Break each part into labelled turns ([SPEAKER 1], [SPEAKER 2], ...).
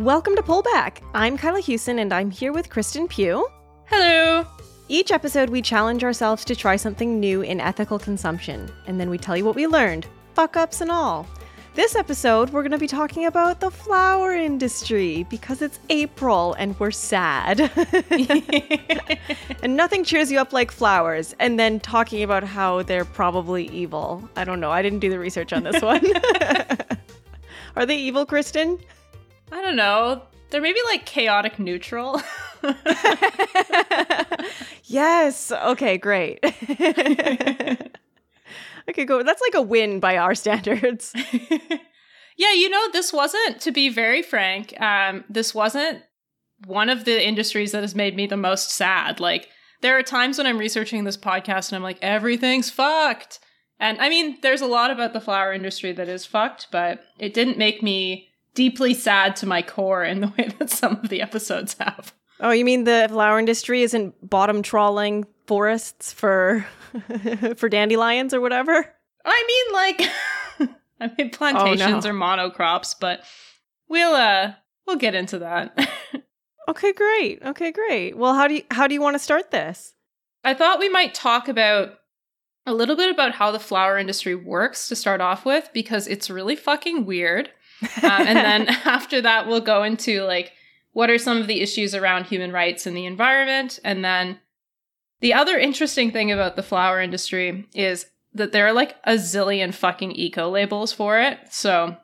[SPEAKER 1] Welcome to Pullback. I'm Kyla Hewson and I'm here with Kristen Pugh.
[SPEAKER 2] Hello.
[SPEAKER 1] Each episode, we challenge ourselves to try something new in ethical consumption, and then we tell you what we learned, fuck ups and all. This episode, we're going to be talking about the flower industry because it's April and we're sad. and nothing cheers you up like flowers, and then talking about how they're probably evil. I don't know. I didn't do the research on this one. Are they evil, Kristen?
[SPEAKER 2] I don't know. They're maybe like chaotic neutral.
[SPEAKER 1] yes. Okay, great. Okay, go. That's like a win by our standards.
[SPEAKER 2] yeah, you know, this wasn't, to be very frank, um, this wasn't one of the industries that has made me the most sad. Like, there are times when I'm researching this podcast and I'm like, everything's fucked. And I mean, there's a lot about the flower industry that is fucked, but it didn't make me deeply sad to my core in the way that some of the episodes have.
[SPEAKER 1] Oh, you mean the flower industry isn't bottom trawling forests for for dandelions or whatever?
[SPEAKER 2] I mean, like, I mean, plantations oh, no. or monocrops, but we'll uh, we'll get into that.
[SPEAKER 1] okay, great. Okay, great. Well, how do you how do you want to start this?
[SPEAKER 2] I thought we might talk about a little bit about how the flower industry works to start off with because it's really fucking weird. Um, and then after that, we'll go into like what are some of the issues around human rights and the environment, and then the other interesting thing about the flower industry is that there are like a zillion fucking eco labels for it. So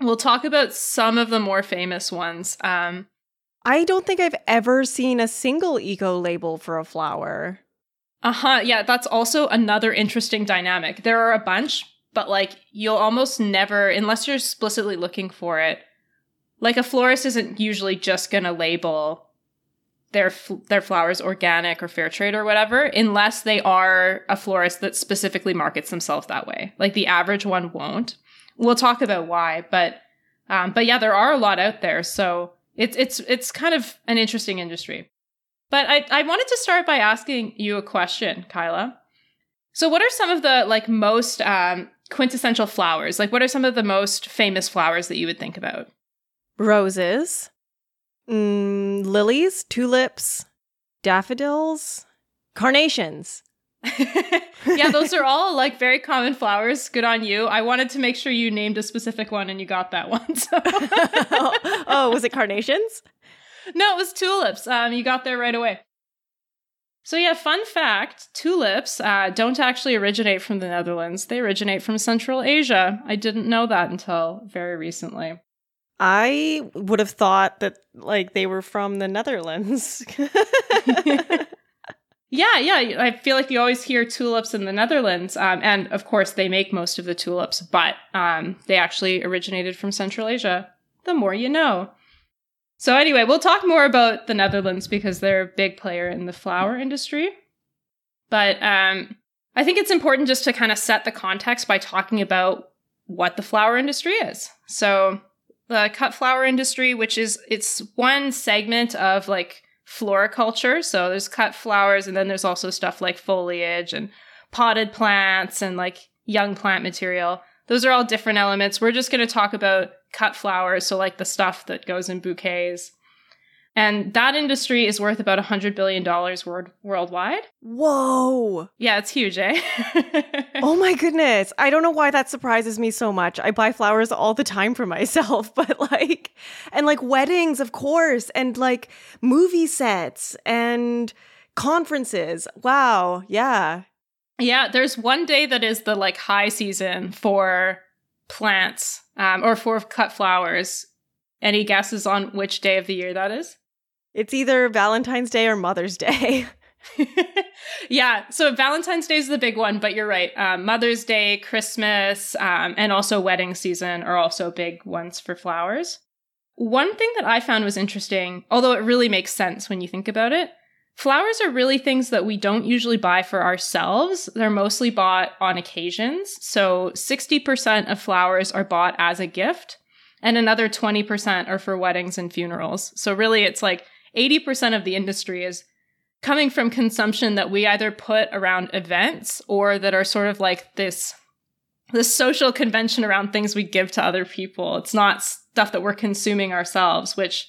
[SPEAKER 2] we'll talk about some of the more famous ones. Um,
[SPEAKER 1] I don't think I've ever seen a single eco label for a flower.
[SPEAKER 2] Uh huh. Yeah, that's also another interesting dynamic. There are a bunch, but like you'll almost never, unless you're explicitly looking for it, like a florist isn't usually just going to label their their flowers organic or fair trade or whatever unless they are a florist that specifically markets themselves that way. Like the average one won't. We'll talk about why but um, but yeah there are a lot out there so it's it's it's kind of an interesting industry. But I, I wanted to start by asking you a question kyla. So what are some of the like most um, quintessential flowers like what are some of the most famous flowers that you would think about
[SPEAKER 1] roses Mm, lilies, tulips, daffodils, carnations.
[SPEAKER 2] yeah, those are all like very common flowers. Good on you. I wanted to make sure you named a specific one and you got that one. So.
[SPEAKER 1] oh, oh, was it carnations?
[SPEAKER 2] No, it was tulips. Um, you got there right away. So yeah, fun fact: tulips uh, don't actually originate from the Netherlands. They originate from Central Asia. I didn't know that until very recently.
[SPEAKER 1] I would have thought that like they were from the Netherlands.
[SPEAKER 2] yeah, yeah. I feel like you always hear tulips in the Netherlands, um, and of course they make most of the tulips, but um, they actually originated from Central Asia. The more you know. So anyway, we'll talk more about the Netherlands because they're a big player in the flower industry. But um, I think it's important just to kind of set the context by talking about what the flower industry is. So the cut flower industry, which is it's one segment of like floriculture. So there's cut flowers, and then there's also stuff like foliage and potted plants and like young plant material. Those are all different elements. We're just going to talk about cut flowers, so like the stuff that goes in bouquets. And that industry is worth about $100 billion world- worldwide.
[SPEAKER 1] Whoa.
[SPEAKER 2] Yeah, it's huge, eh?
[SPEAKER 1] oh my goodness. I don't know why that surprises me so much. I buy flowers all the time for myself, but like, and like weddings, of course, and like movie sets and conferences. Wow. Yeah.
[SPEAKER 2] Yeah, there's one day that is the like high season for plants um, or for cut flowers. Any guesses on which day of the year that is?
[SPEAKER 1] It's either Valentine's Day or Mother's Day.
[SPEAKER 2] yeah, so Valentine's Day is the big one, but you're right. Um, Mother's Day, Christmas, um, and also wedding season are also big ones for flowers. One thing that I found was interesting, although it really makes sense when you think about it, flowers are really things that we don't usually buy for ourselves. They're mostly bought on occasions. So 60% of flowers are bought as a gift, and another 20% are for weddings and funerals. So really, it's like 80% of the industry is coming from consumption that we either put around events or that are sort of like this this social convention around things we give to other people. It's not stuff that we're consuming ourselves, which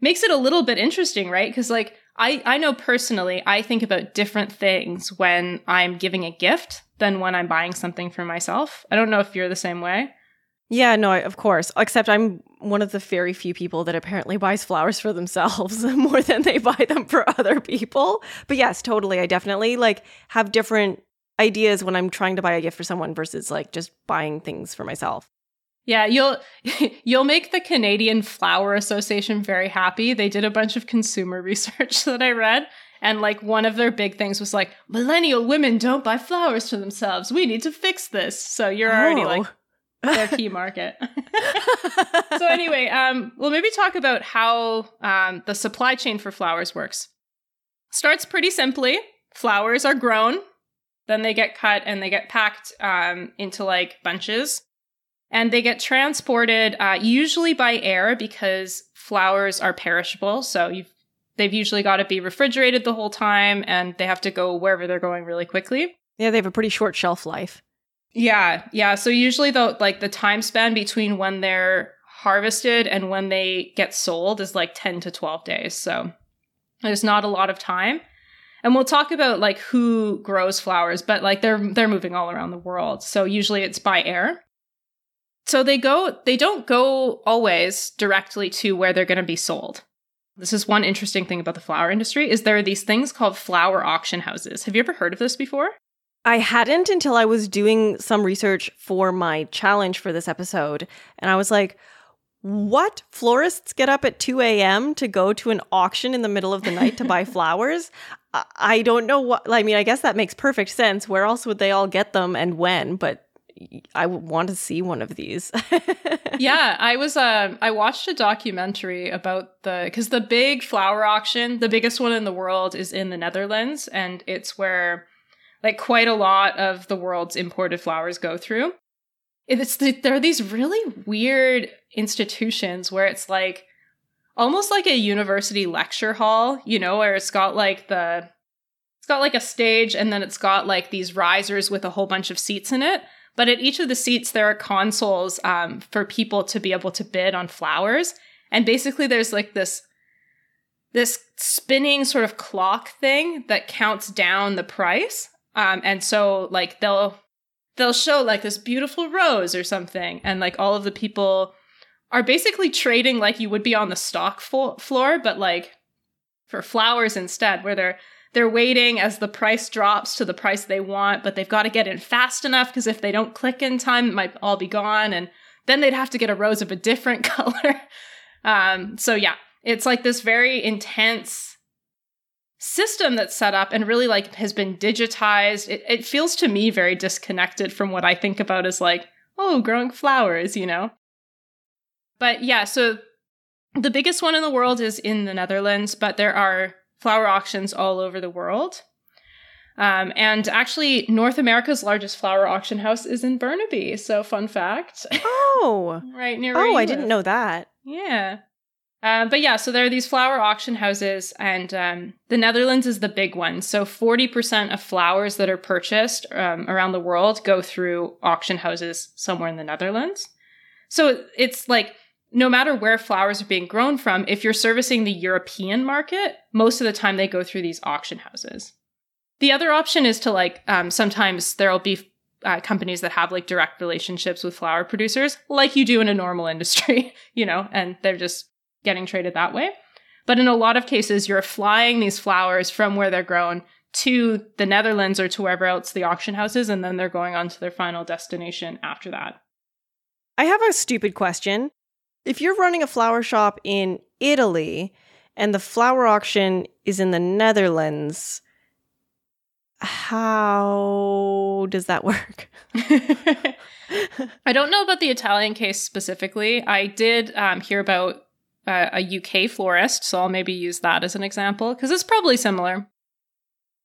[SPEAKER 2] makes it a little bit interesting, right? Because like I I know personally, I think about different things when I'm giving a gift than when I'm buying something for myself. I don't know if you're the same way.
[SPEAKER 1] Yeah, no, of course. Except I'm one of the very few people that apparently buys flowers for themselves more than they buy them for other people. But yes, totally. I definitely like have different ideas when I'm trying to buy a gift for someone versus like just buying things for myself.
[SPEAKER 2] Yeah, you'll you'll make the Canadian Flower Association very happy. They did a bunch of consumer research that I read and like one of their big things was like millennial women don't buy flowers for themselves. We need to fix this. So you're already like oh. their key market. so anyway, um we'll maybe talk about how um the supply chain for flowers works. Starts pretty simply. Flowers are grown then they get cut and they get packed um, into like bunches. And they get transported uh, usually by air because flowers are perishable. So you've, they've usually got to be refrigerated the whole time and they have to go wherever they're going really quickly.
[SPEAKER 1] Yeah, they have a pretty short shelf life.
[SPEAKER 2] Yeah, yeah. So usually the like the time span between when they're harvested and when they get sold is like 10 to 12 days. So there's not a lot of time and we'll talk about like who grows flowers but like they're they're moving all around the world so usually it's by air so they go they don't go always directly to where they're going to be sold this is one interesting thing about the flower industry is there are these things called flower auction houses have you ever heard of this before
[SPEAKER 1] I hadn't until I was doing some research for my challenge for this episode. And I was like, what florists get up at 2 a.m. to go to an auction in the middle of the night to buy flowers? I don't know what, I mean, I guess that makes perfect sense. Where else would they all get them and when? But I want to see one of these.
[SPEAKER 2] yeah, I was, uh, I watched a documentary about the, because the big flower auction, the biggest one in the world, is in the Netherlands. And it's where, like, quite a lot of the world's imported flowers go through it's the, there are these really weird institutions where it's like almost like a university lecture hall, you know, where it's got like the it's got like a stage and then it's got like these risers with a whole bunch of seats in it. But at each of the seats, there are consoles um, for people to be able to bid on flowers. And basically, there's like this this spinning sort of clock thing that counts down the price. Um, and so like they'll they'll show like this beautiful rose or something and like all of the people are basically trading like you would be on the stock fo- floor but like for flowers instead where they're they're waiting as the price drops to the price they want but they've got to get in fast enough because if they don't click in time it might all be gone and then they'd have to get a rose of a different color um so yeah it's like this very intense system that's set up and really like has been digitized. It, it feels to me very disconnected from what I think about as like, oh, growing flowers, you know? But yeah, so the biggest one in the world is in the Netherlands, but there are flower auctions all over the world. Um, and actually, North America's largest flower auction house is in Burnaby. So, fun fact.
[SPEAKER 1] Oh,
[SPEAKER 2] right near.
[SPEAKER 1] oh, I didn't know that.
[SPEAKER 2] Yeah. Uh, but yeah, so there are these flower auction houses, and um, the Netherlands is the big one. So 40% of flowers that are purchased um, around the world go through auction houses somewhere in the Netherlands. So it's like no matter where flowers are being grown from, if you're servicing the European market, most of the time they go through these auction houses. The other option is to like um, sometimes there'll be uh, companies that have like direct relationships with flower producers, like you do in a normal industry, you know, and they're just getting traded that way. But in a lot of cases, you're flying these flowers from where they're grown to the Netherlands or to wherever else the auction house is, and then they're going on to their final destination after that.
[SPEAKER 1] I have a stupid question. If you're running a flower shop in Italy and the flower auction is in the Netherlands, how does that work?
[SPEAKER 2] I don't know about the Italian case specifically. I did um, hear about uh, a UK florist, so I'll maybe use that as an example because it's probably similar.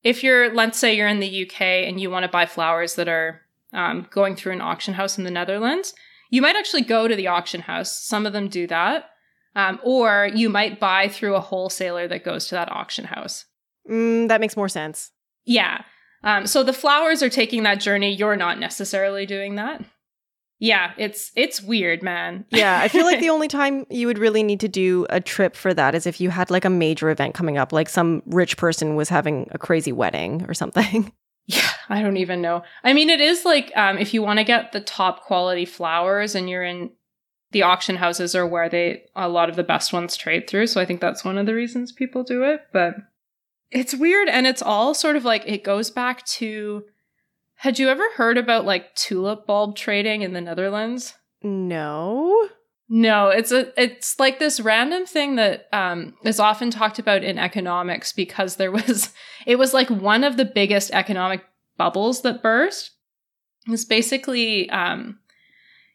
[SPEAKER 2] If you're, let's say you're in the UK and you want to buy flowers that are um, going through an auction house in the Netherlands, you might actually go to the auction house. Some of them do that. Um, or you might buy through a wholesaler that goes to that auction house.
[SPEAKER 1] Mm, that makes more sense.
[SPEAKER 2] Yeah. Um, so the flowers are taking that journey. You're not necessarily doing that. Yeah, it's it's weird, man.
[SPEAKER 1] yeah, I feel like the only time you would really need to do a trip for that is if you had like a major event coming up, like some rich person was having a crazy wedding or something.
[SPEAKER 2] Yeah, I don't even know. I mean, it is like um, if you want to get the top quality flowers and you're in the auction houses are where they a lot of the best ones trade through. So I think that's one of the reasons people do it. But it's weird and it's all sort of like it goes back to had you ever heard about like tulip bulb trading in the Netherlands?
[SPEAKER 1] No.
[SPEAKER 2] No, it's a it's like this random thing that um, is often talked about in economics because there was it was like one of the biggest economic bubbles that burst. It's basically um,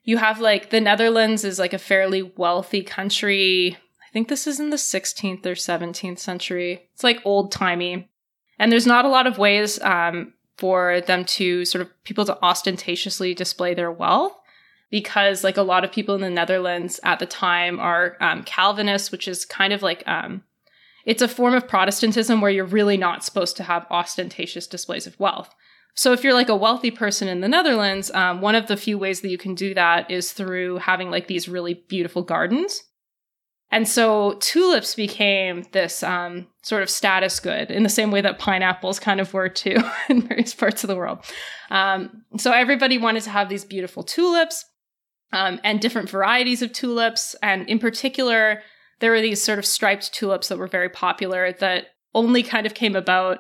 [SPEAKER 2] you have like the Netherlands is like a fairly wealthy country. I think this is in the 16th or 17th century. It's like old timey, and there's not a lot of ways um, for them to sort of people to ostentatiously display their wealth because like a lot of people in the Netherlands at the time are um, Calvinists, which is kind of like um, it's a form of Protestantism where you're really not supposed to have ostentatious displays of wealth. So if you're like a wealthy person in the Netherlands, um, one of the few ways that you can do that is through having like these really beautiful gardens. And so tulips became this um, sort of status good in the same way that pineapples kind of were too in various parts of the world. Um, so everybody wanted to have these beautiful tulips um, and different varieties of tulips. And in particular, there were these sort of striped tulips that were very popular that only kind of came about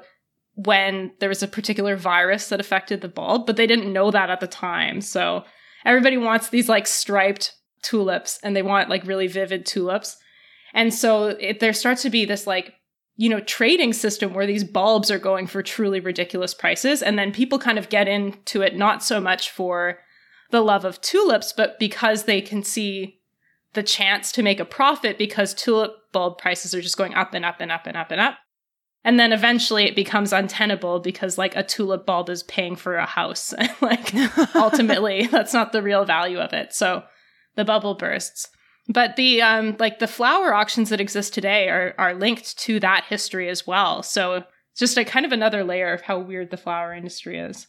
[SPEAKER 2] when there was a particular virus that affected the bulb, but they didn't know that at the time. So everybody wants these like striped tulips and they want like really vivid tulips. And so it, there starts to be this like, you know, trading system where these bulbs are going for truly ridiculous prices. And then people kind of get into it not so much for the love of tulips, but because they can see the chance to make a profit because tulip bulb prices are just going up and up and up and up and up. And then eventually it becomes untenable because like a tulip bulb is paying for a house. And like ultimately that's not the real value of it. So the bubble bursts. But the um like the flower auctions that exist today are are linked to that history as well. So just a kind of another layer of how weird the flower industry is.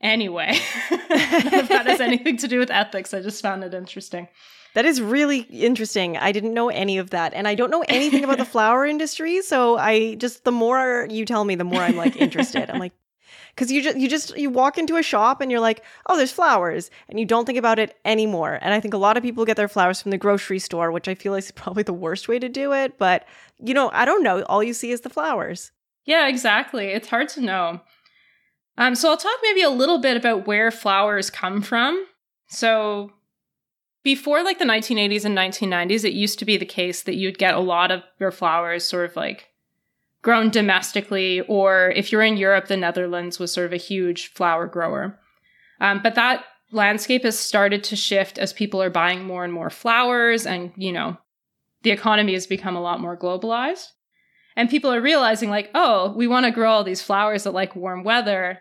[SPEAKER 2] Anyway, if that has anything to do with ethics. I just found it interesting.
[SPEAKER 1] That is really interesting. I didn't know any of that. And I don't know anything about the flower industry. So I just, the more you tell me, the more I'm like interested. I'm like, because you just you just you walk into a shop and you're like oh there's flowers and you don't think about it anymore and i think a lot of people get their flowers from the grocery store which i feel is probably the worst way to do it but you know i don't know all you see is the flowers
[SPEAKER 2] yeah exactly it's hard to know um, so I'll talk maybe a little bit about where flowers come from. So before like the 1980s and 1990s, it used to be the case that you'd get a lot of your flowers sort of like grown domestically, or if you're in Europe, the Netherlands was sort of a huge flower grower. Um, but that landscape has started to shift as people are buying more and more flowers, and you know, the economy has become a lot more globalized. And people are realizing, like, oh, we want to grow all these flowers that like warm weather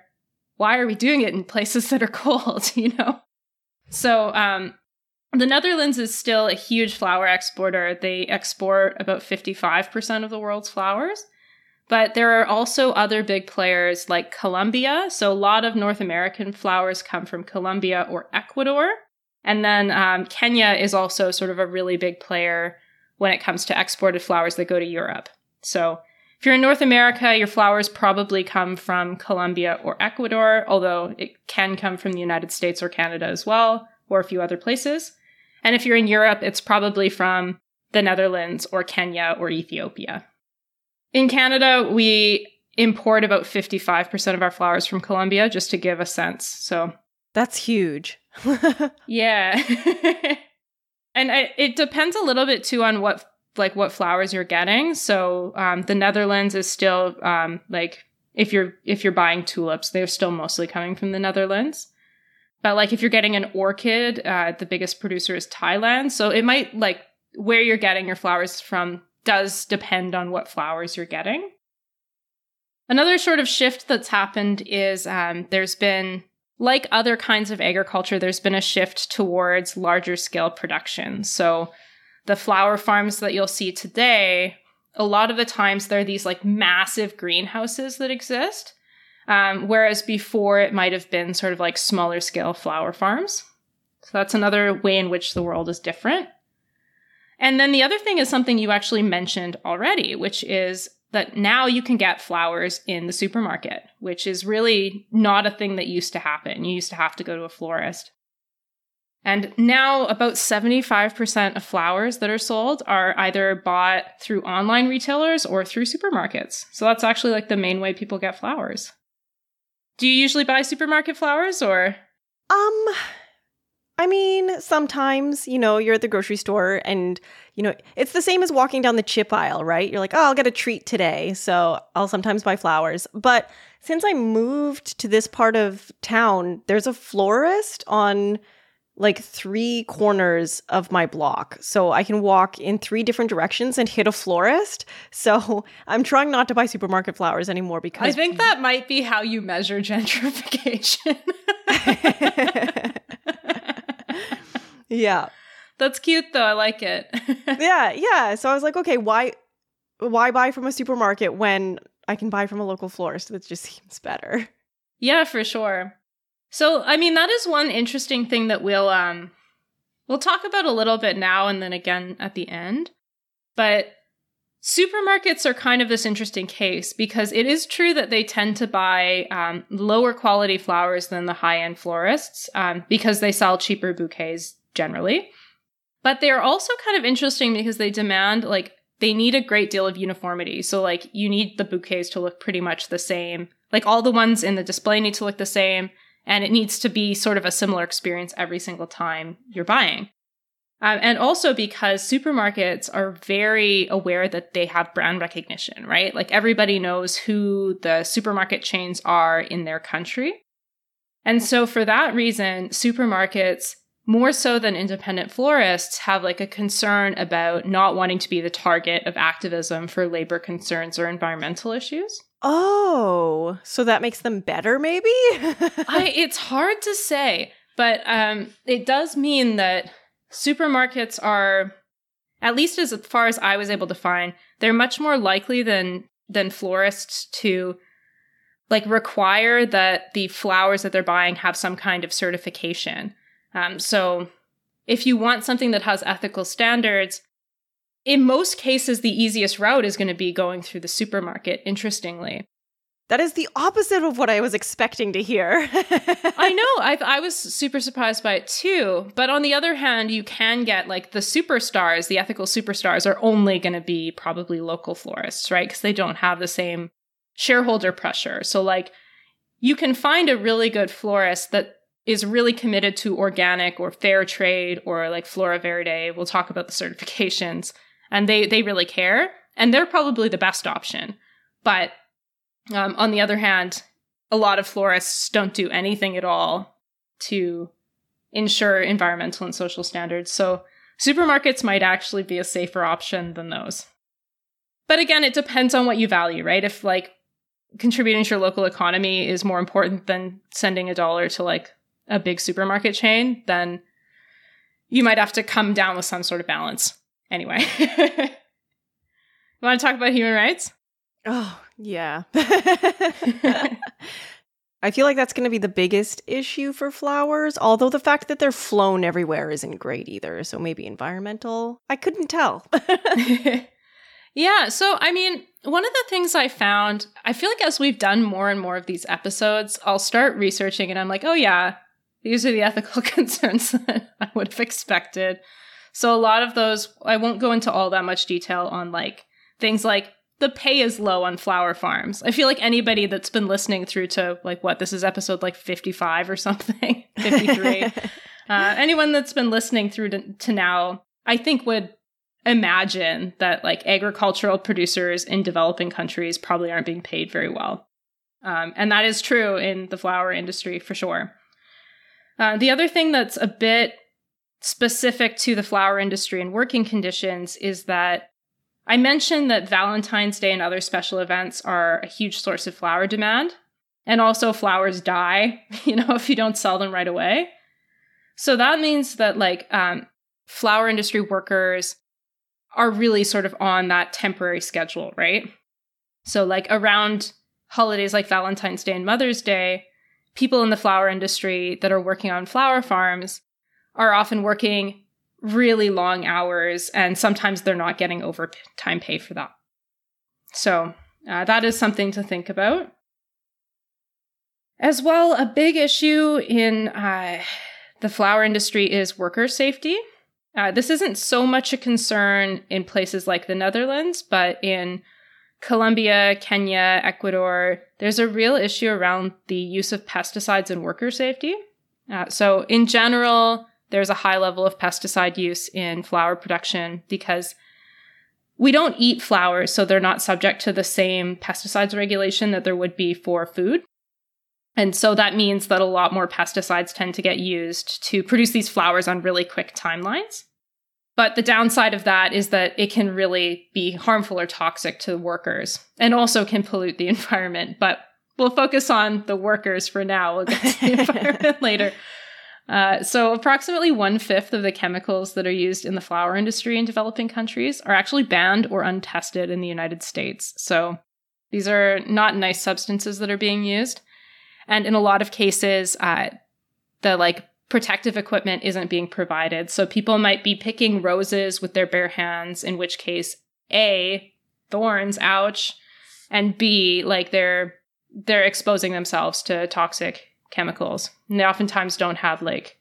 [SPEAKER 2] why are we doing it in places that are cold, you know? So, um, the Netherlands is still a huge flower exporter. They export about 55% of the world's flowers. But there are also other big players like Colombia. So a lot of North American flowers come from Colombia or Ecuador. And then um, Kenya is also sort of a really big player when it comes to exported flowers that go to Europe. So if you're in North America, your flowers probably come from Colombia or Ecuador, although it can come from the United States or Canada as well, or a few other places. And if you're in Europe, it's probably from the Netherlands or Kenya or Ethiopia. In Canada, we import about 55% of our flowers from Colombia, just to give a sense. So
[SPEAKER 1] that's huge.
[SPEAKER 2] yeah. and I, it depends a little bit too on what like what flowers you're getting. So um, the Netherlands is still um, like if you're if you're buying tulips, they're still mostly coming from the Netherlands. But like if you're getting an orchid, uh, the biggest producer is Thailand. So it might like where you're getting your flowers from does depend on what flowers you're getting. Another sort of shift that's happened is um, there's been, like other kinds of agriculture, there's been a shift towards larger scale production. So the flower farms that you'll see today, a lot of the times there are these like massive greenhouses that exist. Um, whereas before it might have been sort of like smaller scale flower farms. So that's another way in which the world is different. And then the other thing is something you actually mentioned already, which is that now you can get flowers in the supermarket, which is really not a thing that used to happen. You used to have to go to a florist. And now about 75% of flowers that are sold are either bought through online retailers or through supermarkets. So that's actually like the main way people get flowers. Do you usually buy supermarket flowers or?
[SPEAKER 1] Um, I mean, sometimes, you know, you're at the grocery store and, you know, it's the same as walking down the chip aisle, right? You're like, oh, I'll get a treat today. So I'll sometimes buy flowers. But since I moved to this part of town, there's a florist on like three corners of my block. So I can walk in three different directions and hit a florist. So I'm trying not to buy supermarket flowers anymore because
[SPEAKER 2] I think that might be how you measure gentrification.
[SPEAKER 1] yeah.
[SPEAKER 2] That's cute though. I like it.
[SPEAKER 1] yeah, yeah. So I was like, okay, why why buy from a supermarket when I can buy from a local florist? It just seems better.
[SPEAKER 2] Yeah, for sure. So, I mean, that is one interesting thing that we'll um we'll talk about a little bit now and then again at the end. But supermarkets are kind of this interesting case because it is true that they tend to buy um, lower quality flowers than the high end florists um, because they sell cheaper bouquets generally. But they're also kind of interesting because they demand like they need a great deal of uniformity. So like you need the bouquets to look pretty much the same. Like all the ones in the display need to look the same and it needs to be sort of a similar experience every single time you're buying. Um, and also because supermarkets are very aware that they have brand recognition, right? Like everybody knows who the supermarket chains are in their country. And so for that reason, supermarkets more so than independent florists have like a concern about not wanting to be the target of activism for labor concerns or environmental issues.
[SPEAKER 1] Oh, so that makes them better maybe?
[SPEAKER 2] I it's hard to say, but um it does mean that supermarkets are at least as far as I was able to find, they're much more likely than than florists to like require that the flowers that they're buying have some kind of certification. Um, so if you want something that has ethical standards, in most cases, the easiest route is going to be going through the supermarket, interestingly.
[SPEAKER 1] That is the opposite of what I was expecting to hear.
[SPEAKER 2] I know. I, I was super surprised by it too. But on the other hand, you can get like the superstars, the ethical superstars are only going to be probably local florists, right? Because they don't have the same shareholder pressure. So, like, you can find a really good florist that is really committed to organic or fair trade or like Florverde. We'll talk about the certifications. And they they really care. And they're probably the best option. But um, on the other hand, a lot of florists don't do anything at all to ensure environmental and social standards. So supermarkets might actually be a safer option than those. But again, it depends on what you value, right? If like contributing to your local economy is more important than sending a dollar to like a big supermarket chain, then you might have to come down with some sort of balance. Anyway, you want to talk about human rights?
[SPEAKER 1] Oh, yeah. I feel like that's going to be the biggest issue for flowers, although the fact that they're flown everywhere isn't great either. So maybe environmental. I couldn't tell.
[SPEAKER 2] yeah. So, I mean, one of the things I found, I feel like as we've done more and more of these episodes, I'll start researching and I'm like, oh, yeah, these are the ethical concerns that I would have expected. So a lot of those, I won't go into all that much detail on like things like the pay is low on flower farms. I feel like anybody that's been listening through to like what this is episode like 55 or something, 53. uh, anyone that's been listening through to, to now, I think would imagine that like agricultural producers in developing countries probably aren't being paid very well. Um, and that is true in the flower industry for sure. Uh, the other thing that's a bit specific to the flower industry and working conditions is that I mentioned that Valentine's Day and other special events are a huge source of flower demand. And also, flowers die, you know, if you don't sell them right away. So that means that, like, um, flower industry workers are really sort of on that temporary schedule, right? So, like, around holidays like Valentine's Day and Mother's Day, people in the flower industry that are working on flower farms are often working really long hours, and sometimes they're not getting overtime pay for that. So uh, that is something to think about. As well, a big issue in uh, the flower industry is worker safety. Uh, this isn't so much a concern in places like the Netherlands, but in Colombia, Kenya, Ecuador, there's a real issue around the use of pesticides and worker safety. Uh, so, in general, there's a high level of pesticide use in flower production because we don't eat flowers, so they're not subject to the same pesticides regulation that there would be for food. And so that means that a lot more pesticides tend to get used to produce these flowers on really quick timelines. But the downside of that is that it can really be harmful or toxic to workers and also can pollute the environment. But we'll focus on the workers for now. We'll get to the environment later. Uh, so, approximately one fifth of the chemicals that are used in the flower industry in developing countries are actually banned or untested in the United States. So, these are not nice substances that are being used. And in a lot of cases, uh, the like protective equipment isn't being provided. So, people might be picking roses with their bare hands, in which case, A, thorns, ouch, and B, like they're they're exposing themselves to toxic chemicals. And they oftentimes don't have like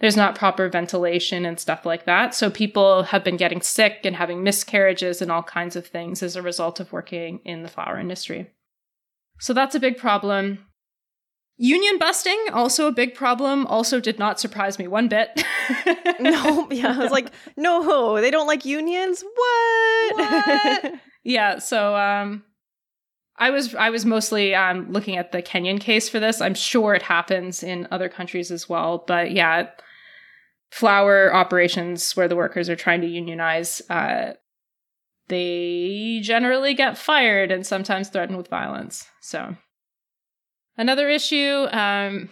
[SPEAKER 2] there's not proper ventilation and stuff like that. So people have been getting sick and having miscarriages and all kinds of things as a result of working in the flower industry. So that's a big problem. Union busting, also a big problem, also did not surprise me one bit.
[SPEAKER 1] no, yeah, I was like, no, they don't like unions? What?
[SPEAKER 2] what? yeah, so um I was I was mostly um, looking at the Kenyan case for this. I'm sure it happens in other countries as well, but yeah, flower operations where the workers are trying to unionize, uh, they generally get fired and sometimes threatened with violence. So another issue, um,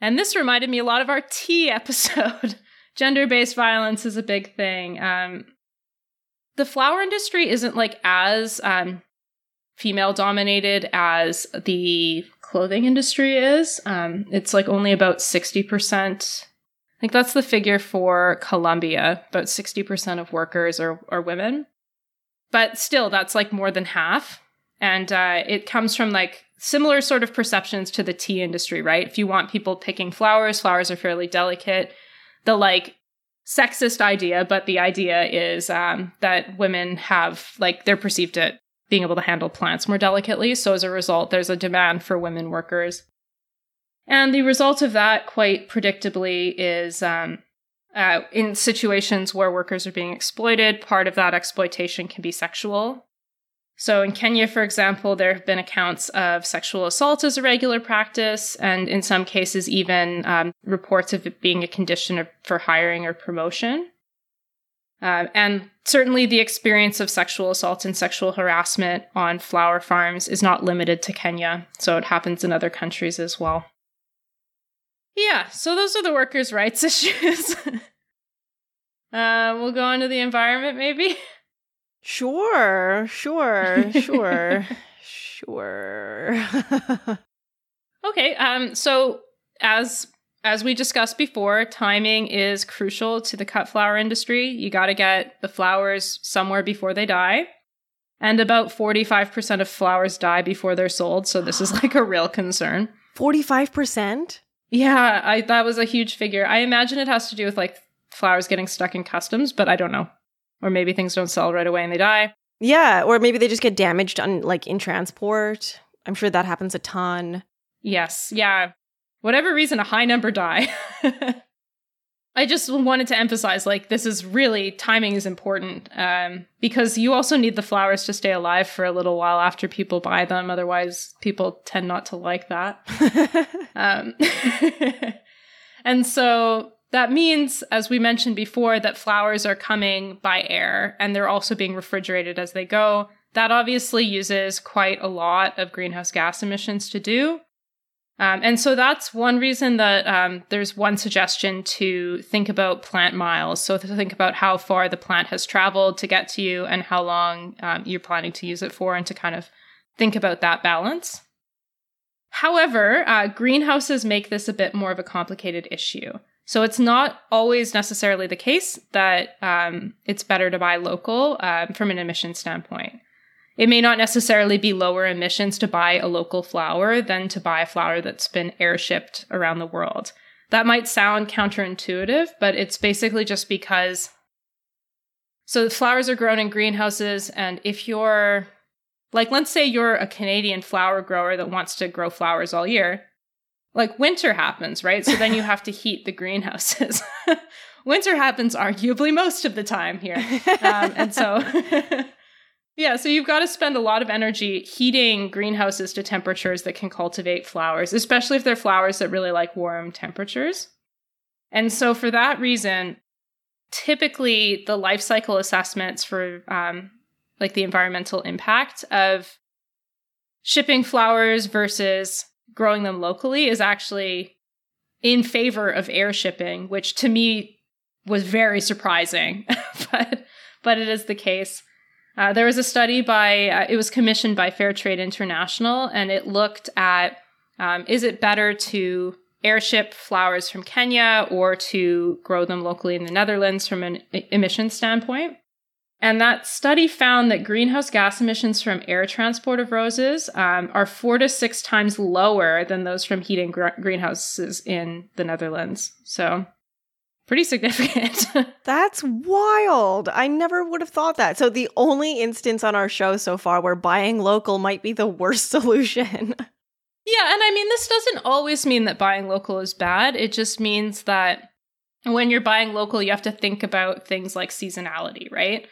[SPEAKER 2] and this reminded me a lot of our tea episode. Gender based violence is a big thing. Um, the flower industry isn't like as um, female dominated as the clothing industry is. Um, it's like only about 60%. I think that's the figure for Colombia. About 60% of workers are, are women. But still, that's like more than half. And uh, it comes from like similar sort of perceptions to the tea industry, right? If you want people picking flowers, flowers are fairly delicate. The like sexist idea, but the idea is um, that women have like they're perceived to being able to handle plants more delicately. So as a result, there's a demand for women workers. And the result of that, quite predictably, is um, uh, in situations where workers are being exploited, part of that exploitation can be sexual. So in Kenya, for example, there have been accounts of sexual assault as a regular practice, and in some cases, even um, reports of it being a condition of, for hiring or promotion. Uh, and certainly the experience of sexual assault and sexual harassment on flower farms is not limited to Kenya, so it happens in other countries as well. Yeah, so those are the workers' rights issues. uh, we'll go on to the environment, maybe?
[SPEAKER 1] Sure, sure, sure, sure.
[SPEAKER 2] okay, um, so as as we discussed before, timing is crucial to the cut flower industry. You got to get the flowers somewhere before they die. And about 45% of flowers die before they're sold. So this is like a real concern.
[SPEAKER 1] 45%?
[SPEAKER 2] Yeah, I, that was a huge figure. I imagine it has to do with like flowers getting stuck in customs, but I don't know. Or maybe things don't sell right away and they die.
[SPEAKER 1] Yeah, or maybe they just get damaged on like in transport. I'm sure that happens a ton.
[SPEAKER 2] Yes, yeah whatever reason, a high number die. I just wanted to emphasize like this is really timing is important um, because you also need the flowers to stay alive for a little while after people buy them. Otherwise, people tend not to like that. um, and so that means, as we mentioned before, that flowers are coming by air and they're also being refrigerated as they go. That obviously uses quite a lot of greenhouse gas emissions to do. Um, and so that's one reason that um, there's one suggestion to think about plant miles. So to think about how far the plant has traveled to get to you and how long um, you're planning to use it for, and to kind of think about that balance. However, uh, greenhouses make this a bit more of a complicated issue. So it's not always necessarily the case that um, it's better to buy local um, from an emission standpoint. It may not necessarily be lower emissions to buy a local flower than to buy a flower that's been airshipped around the world. That might sound counterintuitive, but it's basically just because. So the flowers are grown in greenhouses, and if you're, like, let's say you're a Canadian flower grower that wants to grow flowers all year, like winter happens, right? So then you have to heat the greenhouses. winter happens arguably most of the time here. Um, and so Yeah, so you've got to spend a lot of energy heating greenhouses to temperatures that can cultivate flowers, especially if they're flowers that really like warm temperatures. And so, for that reason, typically the life cycle assessments for um, like the environmental impact of shipping flowers versus growing them locally is actually in favor of air shipping, which to me was very surprising, but but it is the case. Uh, there was a study by, uh, it was commissioned by Fairtrade International, and it looked at um, is it better to airship flowers from Kenya or to grow them locally in the Netherlands from an emission standpoint? And that study found that greenhouse gas emissions from air transport of roses um, are four to six times lower than those from heating gr- greenhouses in the Netherlands. So pretty significant.
[SPEAKER 1] That's wild. I never would have thought that. So the only instance on our show so far where buying local might be the worst solution.
[SPEAKER 2] Yeah, and I mean this doesn't always mean that buying local is bad. It just means that when you're buying local, you have to think about things like seasonality, right?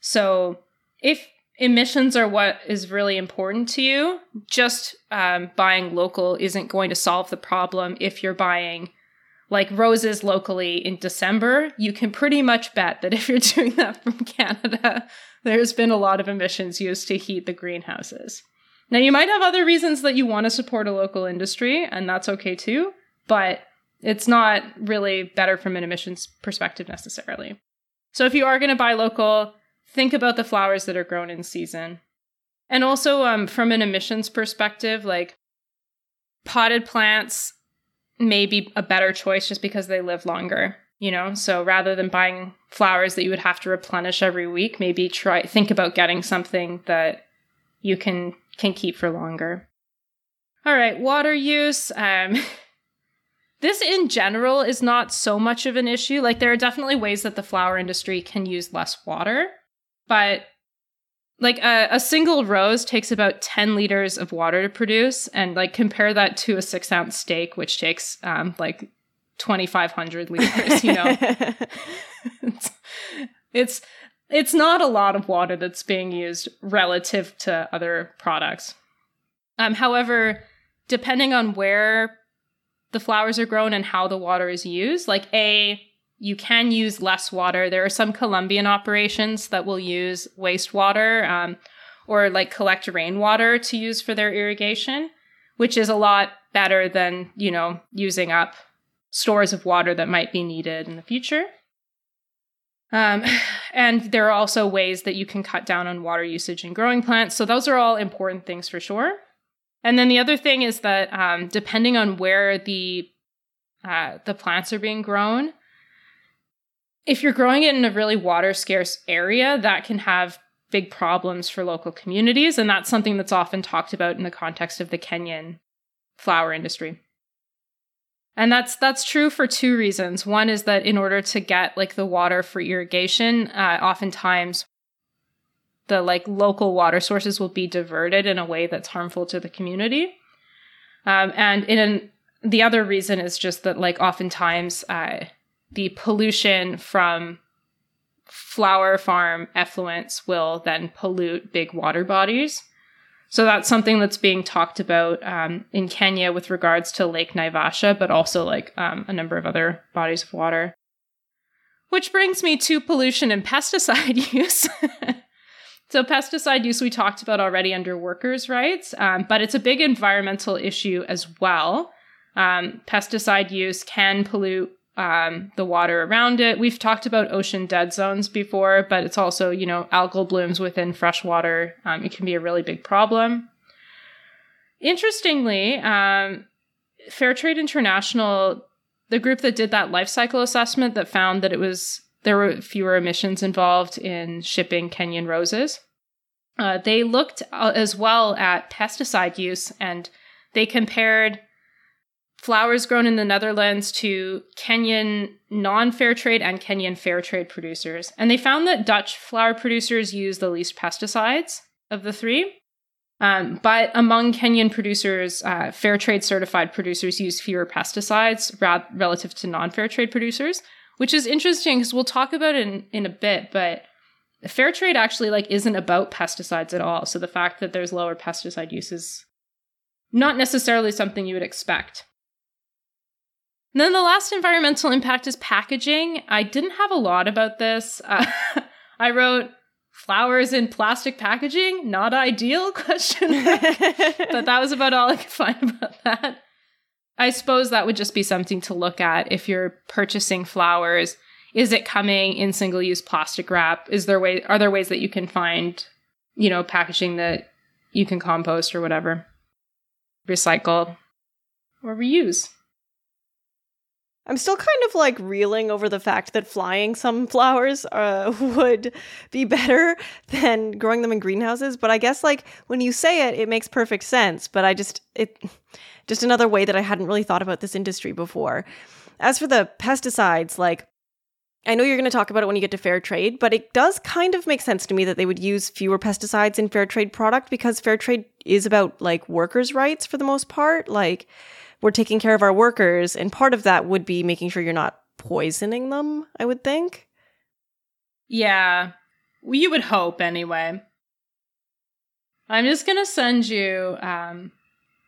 [SPEAKER 2] So if emissions are what is really important to you, just um, buying local isn't going to solve the problem if you're buying like roses locally in December, you can pretty much bet that if you're doing that from Canada, there's been a lot of emissions used to heat the greenhouses. Now, you might have other reasons that you want to support a local industry, and that's okay too, but it's not really better from an emissions perspective necessarily. So, if you are going to buy local, think about the flowers that are grown in season. And also, um, from an emissions perspective, like potted plants may be a better choice just because they live longer you know? So rather than buying flowers that you would have to replenish every week maybe try think about getting something that you can can keep for longer. All right water use um this in general is not so much of an issue. Like there are definitely ways that the flower industry can use less water but like a, a, single rose takes about 10 liters of water to produce and like compare that to a six ounce steak which takes um, like 2500 liters you know? It's, it's it's not a lot of water that's being used relative to other products. Um, however depending on where the flowers are grown and how the water is used like a you can use less water. There are some Colombian operations that will use wastewater um, or like collect rainwater to use for their irrigation, which is a lot better than, you know, using up stores of water that might be needed in the future. Um, and there are also ways that you can cut down on water usage in growing plants. So those are all important things for sure. And then the other thing is that um, depending on where the uh, the plants are being grown, if you're growing it in a really water scarce area, that can have big problems for local communities. And that's something that's often talked about in the context of the Kenyan flower industry. And that's that's true for two reasons. One is that in order to get like the water for irrigation, uh, oftentimes the like local water sources will be diverted in a way that's harmful to the community. Um, and in an, the other reason is just that like oftentimes uh, the pollution from flower farm effluents will then pollute big water bodies. So that's something that's being talked about um, in Kenya with regards to Lake Naivasha, but also like um, a number of other bodies of water. Which brings me to pollution and pesticide use. so, pesticide use we talked about already under workers' rights, um, but it's a big environmental issue as well. Um, pesticide use can pollute um, the water around it. We've talked about ocean dead zones before, but it's also, you know, algal blooms within freshwater. Um, it can be a really big problem. interestingly, um, Fairtrade International, the group that did that life cycle assessment that found that it was there were fewer emissions involved in shipping Kenyan roses. Uh, they looked uh, as well at pesticide use and they compared flowers grown in the Netherlands to Kenyan non fair trade and Kenyan fair trade producers. And they found that Dutch flower producers use the least pesticides of the three. Um, but among Kenyan producers, uh, fair trade certified producers use fewer pesticides ra- relative to non fair trade producers, which is interesting because we'll talk about it in, in a bit. But fair trade actually like isn't about pesticides at all. So the fact that there's lower pesticide use is not necessarily something you would expect. And then the last environmental impact is packaging. I didn't have a lot about this. Uh, I wrote flowers in plastic packaging? Not ideal? question but that was about all i could find about that. I suppose that would just be something to look at if you're purchasing flowers. Is it coming in single use plastic wrap? Is there way are there ways that you can find you know packaging that you can compost or whatever? Recycle or reuse
[SPEAKER 1] I'm still kind of like reeling over the fact that flying some flowers uh, would be better than growing them in greenhouses. But I guess like when you say it, it makes perfect sense. But I just, it, just another way that I hadn't really thought about this industry before. As for the pesticides, like, I know you're going to talk about it when you get to fair trade, but it does kind of make sense to me that they would use fewer pesticides in fair trade product because fair trade is about like workers' rights for the most part. Like, we're taking care of our workers. And part of that would be making sure you're not poisoning them, I would think.
[SPEAKER 2] Yeah. You would hope anyway. I'm just going to send you. Um,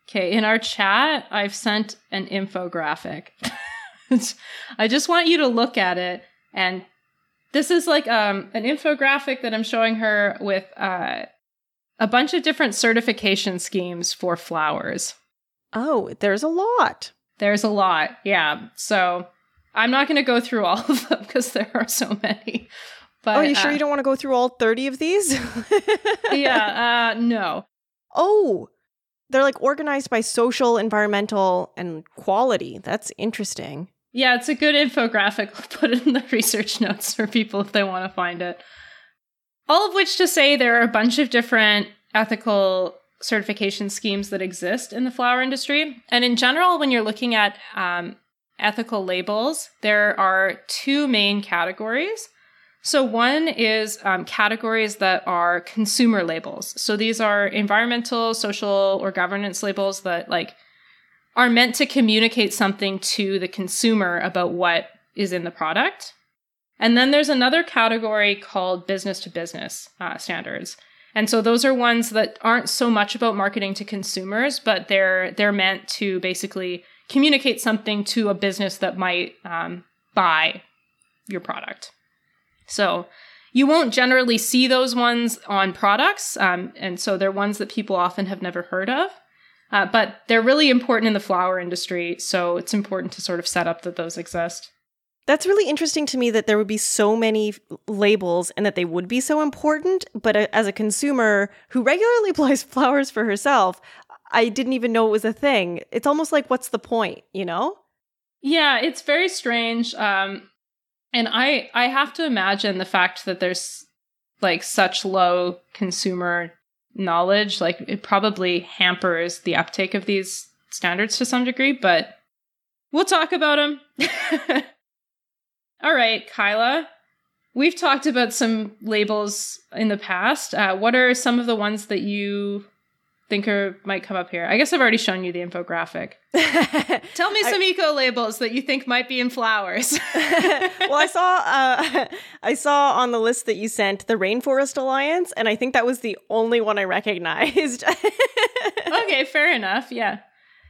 [SPEAKER 2] okay, in our chat, I've sent an infographic. I just want you to look at it. And this is like um, an infographic that I'm showing her with uh, a bunch of different certification schemes for flowers.
[SPEAKER 1] Oh, there's a lot.
[SPEAKER 2] There's a lot. Yeah. So I'm not going to go through all of them because there are so many.
[SPEAKER 1] But, oh, you sure uh, you don't want to go through all 30 of these?
[SPEAKER 2] yeah, uh, no.
[SPEAKER 1] Oh, they're like organized by social, environmental, and quality. That's interesting.
[SPEAKER 2] Yeah, it's a good infographic. I'll put it in the research notes for people if they want to find it. All of which to say there are a bunch of different ethical certification schemes that exist in the flower industry. And in general, when you're looking at um, ethical labels, there are two main categories. So, one is um, categories that are consumer labels. So, these are environmental, social, or governance labels that, like, are meant to communicate something to the consumer about what is in the product. And then there's another category called business to business uh, standards. And so those are ones that aren't so much about marketing to consumers, but they're they're meant to basically communicate something to a business that might um, buy your product. So you won't generally see those ones on products, um, and so they're ones that people often have never heard of. Uh, but they're really important in the flower industry, so it's important to sort of set up that those exist.
[SPEAKER 1] That's really interesting to me that there would be so many labels and that they would be so important. But as a consumer who regularly buys flowers for herself, I didn't even know it was a thing. It's almost like, what's the point, you know?
[SPEAKER 2] Yeah, it's very strange. Um, and I I have to imagine the fact that there's like such low consumer knowledge, like it probably hampers the uptake of these standards to some degree. But we'll talk about them. All right, Kyla. We've talked about some labels in the past. Uh, what are some of the ones that you think are might come up here? I guess I've already shown you the infographic. Tell me some I, eco labels that you think might be in flowers.
[SPEAKER 1] well, I saw uh, I saw on the list that you sent the Rainforest Alliance, and I think that was the only one I recognized.
[SPEAKER 2] okay, fair enough. Yeah.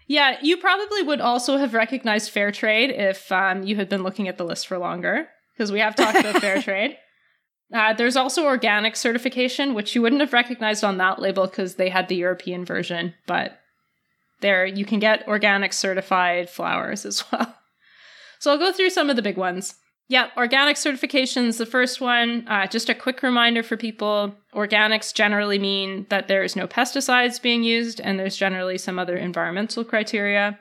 [SPEAKER 2] Yeah, you probably would also have recognized fair trade if um, you had been looking at the list for longer, because we have talked about fair trade. Uh, there's also organic certification, which you wouldn't have recognized on that label because they had the European version, but there you can get organic certified flowers as well. So I'll go through some of the big ones. Yeah, organic certifications, the first one. Uh, just a quick reminder for people organics generally mean that there is no pesticides being used and there's generally some other environmental criteria.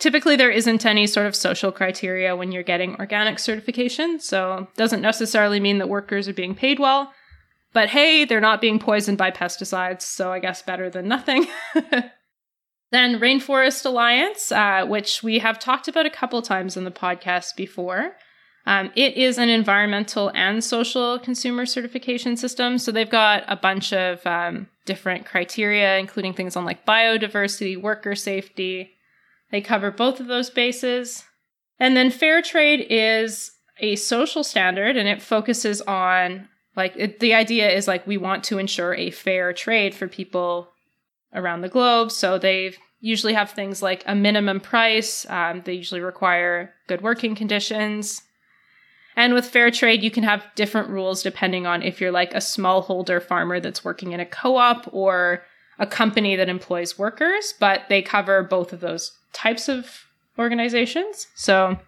[SPEAKER 2] Typically, there isn't any sort of social criteria when you're getting organic certification, so doesn't necessarily mean that workers are being paid well. But hey, they're not being poisoned by pesticides, so I guess better than nothing. then Rainforest Alliance, uh, which we have talked about a couple times in the podcast before. Um, it is an environmental and social consumer certification system. So they've got a bunch of um, different criteria, including things on like biodiversity, worker safety. They cover both of those bases. And then fair trade is a social standard and it focuses on like it, the idea is like we want to ensure a fair trade for people around the globe. So they usually have things like a minimum price. Um, they usually require good working conditions and with fair trade, you can have different rules depending on if you're like a smallholder farmer that's working in a co op or a company that employs workers, but they cover both of those types of organizations. So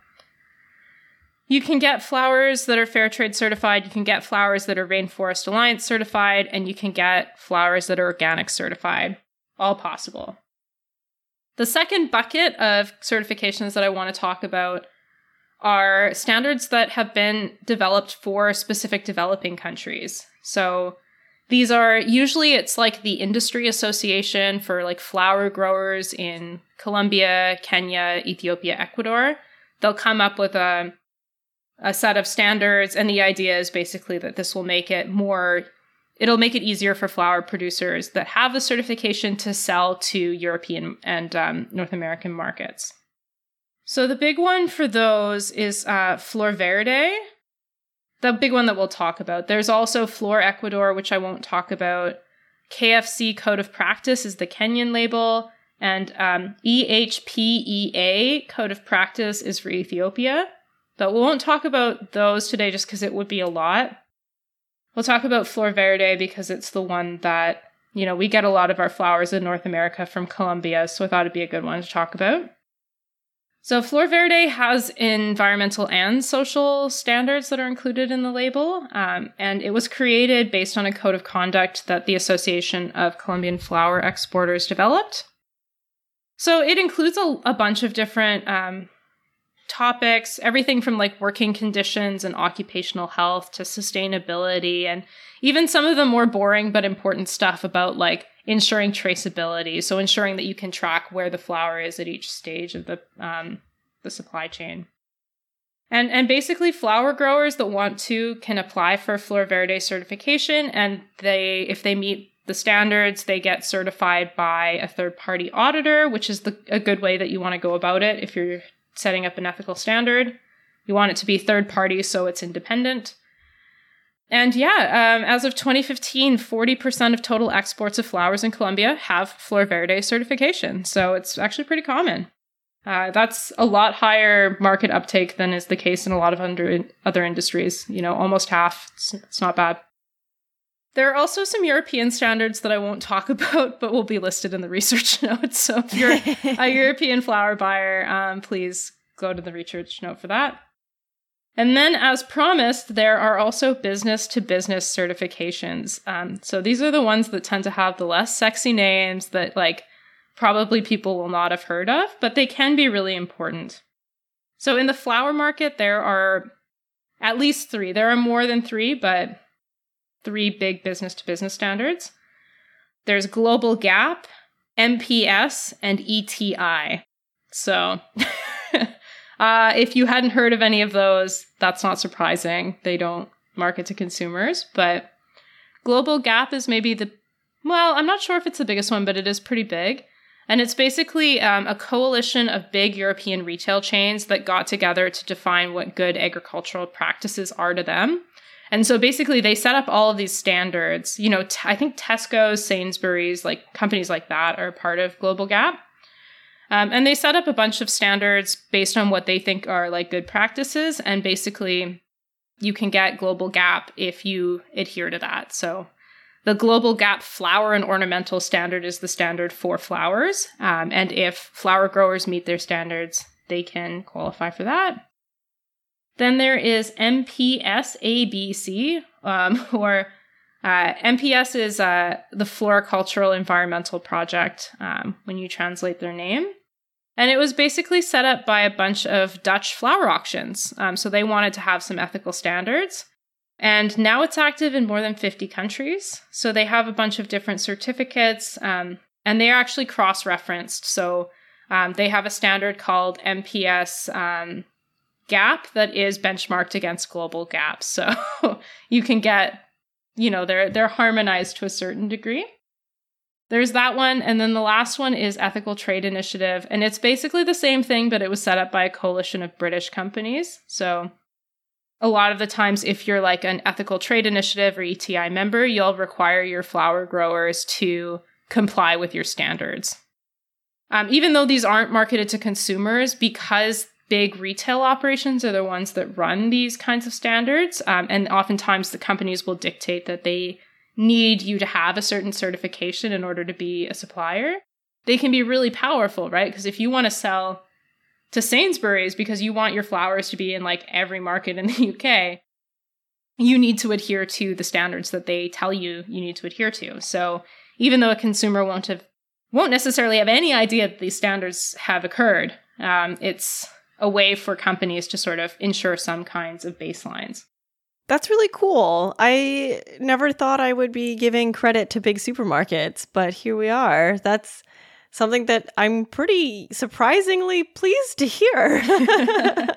[SPEAKER 2] you can get flowers that are fair trade certified, you can get flowers that are Rainforest Alliance certified, and you can get flowers that are organic certified. All possible. The second bucket of certifications that I want to talk about are standards that have been developed for specific developing countries. So these are usually it's like the industry association for like flower growers in Colombia, Kenya, Ethiopia, Ecuador. They'll come up with a a set of standards and the idea is basically that this will make it more it'll make it easier for flower producers that have the certification to sell to European and um, North American markets. So the big one for those is uh, Florverde, the big one that we'll talk about. There's also Flor Ecuador, which I won't talk about. KFC Code of Practice is the Kenyan label, and um, EHPEA Code of Practice is for Ethiopia. But we won't talk about those today just because it would be a lot. We'll talk about Florverde because it's the one that, you know, we get a lot of our flowers in North America from Colombia, so I thought it'd be a good one to talk about. So Florverde has environmental and social standards that are included in the label, um, and it was created based on a code of conduct that the Association of Colombian Flower Exporters developed. So it includes a, a bunch of different um, topics, everything from like working conditions and occupational health to sustainability, and even some of the more boring but important stuff about like ensuring traceability. So ensuring that you can track where the flower is at each stage of the um, the supply chain. And and basically flower growers that want to can apply for Florverde certification and they if they meet the standards, they get certified by a third party auditor, which is the, a good way that you want to go about it if you're setting up an ethical standard. You want it to be third party so it's independent. And yeah, um, as of 2015, 40% of total exports of flowers in Colombia have Florverde certification. So it's actually pretty common. Uh, that's a lot higher market uptake than is the case in a lot of under, other industries. You know, almost half. It's, it's not bad. There are also some European standards that I won't talk about, but will be listed in the research notes. So if you're a European flower buyer, um, please go to the research note for that. And then, as promised, there are also business to business certifications. Um, so these are the ones that tend to have the less sexy names that, like, probably people will not have heard of, but they can be really important. So in the flower market, there are at least three. There are more than three, but three big business to business standards. There's Global GAP, MPS, and ETI. So Uh, if you hadn't heard of any of those, that's not surprising. They don't market to consumers, but Global GAP is maybe the, well, I'm not sure if it's the biggest one, but it is pretty big. And it's basically um, a coalition of big European retail chains that got together to define what good agricultural practices are to them. And so basically, they set up all of these standards. You know, t- I think Tesco, Sainsbury's, like companies like that are part of Global GAP. Um, and they set up a bunch of standards based on what they think are like good practices. And basically, you can get Global GAP if you adhere to that. So the Global GAP flower and ornamental standard is the standard for flowers. Um, and if flower growers meet their standards, they can qualify for that. Then there is MPSABC, um, or uh, MPS is uh, the Floricultural Environmental Project um, when you translate their name. And it was basically set up by a bunch of Dutch flower auctions. Um, so they wanted to have some ethical standards. And now it's active in more than 50 countries. So they have a bunch of different certificates, um, and they are actually cross referenced. So um, they have a standard called MPS um, GAP that is benchmarked against global gaps. So you can get, you know, they're they're harmonized to a certain degree. There's that one, and then the last one is Ethical Trade Initiative, and it's basically the same thing, but it was set up by a coalition of British companies. So a lot of the times, if you're like an Ethical Trade Initiative or ETI member, you'll require your flower growers to comply with your standards. Um, even though these aren't marketed to consumers, because big retail operations are the ones that run these kinds of standards, um, and oftentimes the companies will dictate that they need you to have a certain certification in order to be a supplier, they can be really powerful, right? Because if you want to sell to Sainsbury's because you want your flowers to be in like every market in the UK, you need to adhere to the standards that they tell you you need to adhere to. So even though a consumer won't have won't necessarily have any idea that these standards have occurred, um, it's a way for companies to sort of ensure some kinds of baselines.
[SPEAKER 1] That's really cool. I never thought I would be giving credit to big supermarkets, but here we are. That's something that I'm pretty surprisingly pleased to hear.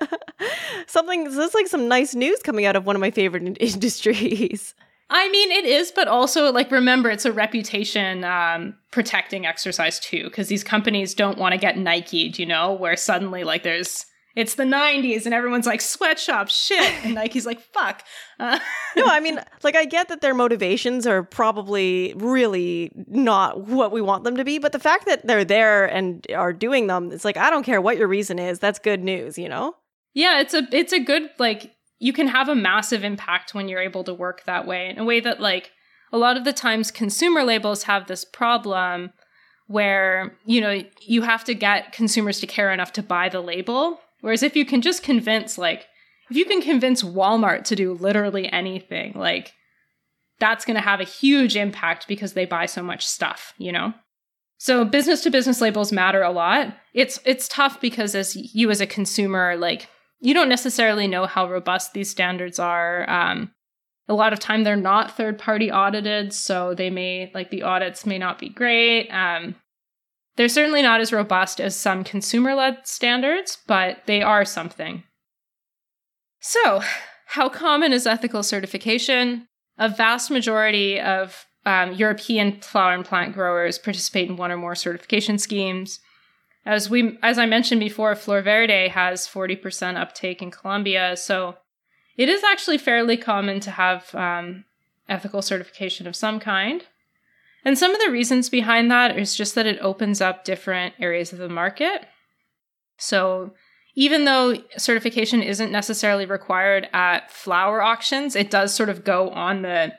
[SPEAKER 1] something that's like some nice news coming out of one of my favorite industries.
[SPEAKER 2] I mean, it is, but also like remember, it's a reputation um, protecting exercise too, because these companies don't want to get Nike'd, you know, where suddenly like there's it's the 90s and everyone's like sweatshop shit. And nike's like fuck. Uh-
[SPEAKER 1] no i mean like i get that their motivations are probably really not what we want them to be but the fact that they're there and are doing them it's like i don't care what your reason is that's good news you know?
[SPEAKER 2] Yeah it's a it's a good like you can have a massive impact when you're able to work that way in a way that like a lot of the times consumer labels have this problem where you know you have to get consumers to care enough to buy the label Whereas if you can just convince, like, if you can convince Walmart to do literally anything, like, that's going to have a huge impact because they buy so much stuff, you know? So business to business labels matter a lot. It's it's tough because as you as a consumer, like you don't necessarily know how robust these standards are. Um, a lot of time they're not third party audited, so they may like the audits may not be great. Um, they're certainly not as robust as some consumer led standards, but they are something. So, how common is ethical certification? A vast majority of um, European flower and plant growers participate in one or more certification schemes. As we, as I mentioned before, Florverde has 40% uptake in Colombia, so it is actually fairly common to have um, ethical certification of some kind. And some of the reasons behind that is just that it opens up different areas of the market. So, even though certification isn't necessarily required at flower auctions, it does sort of go on the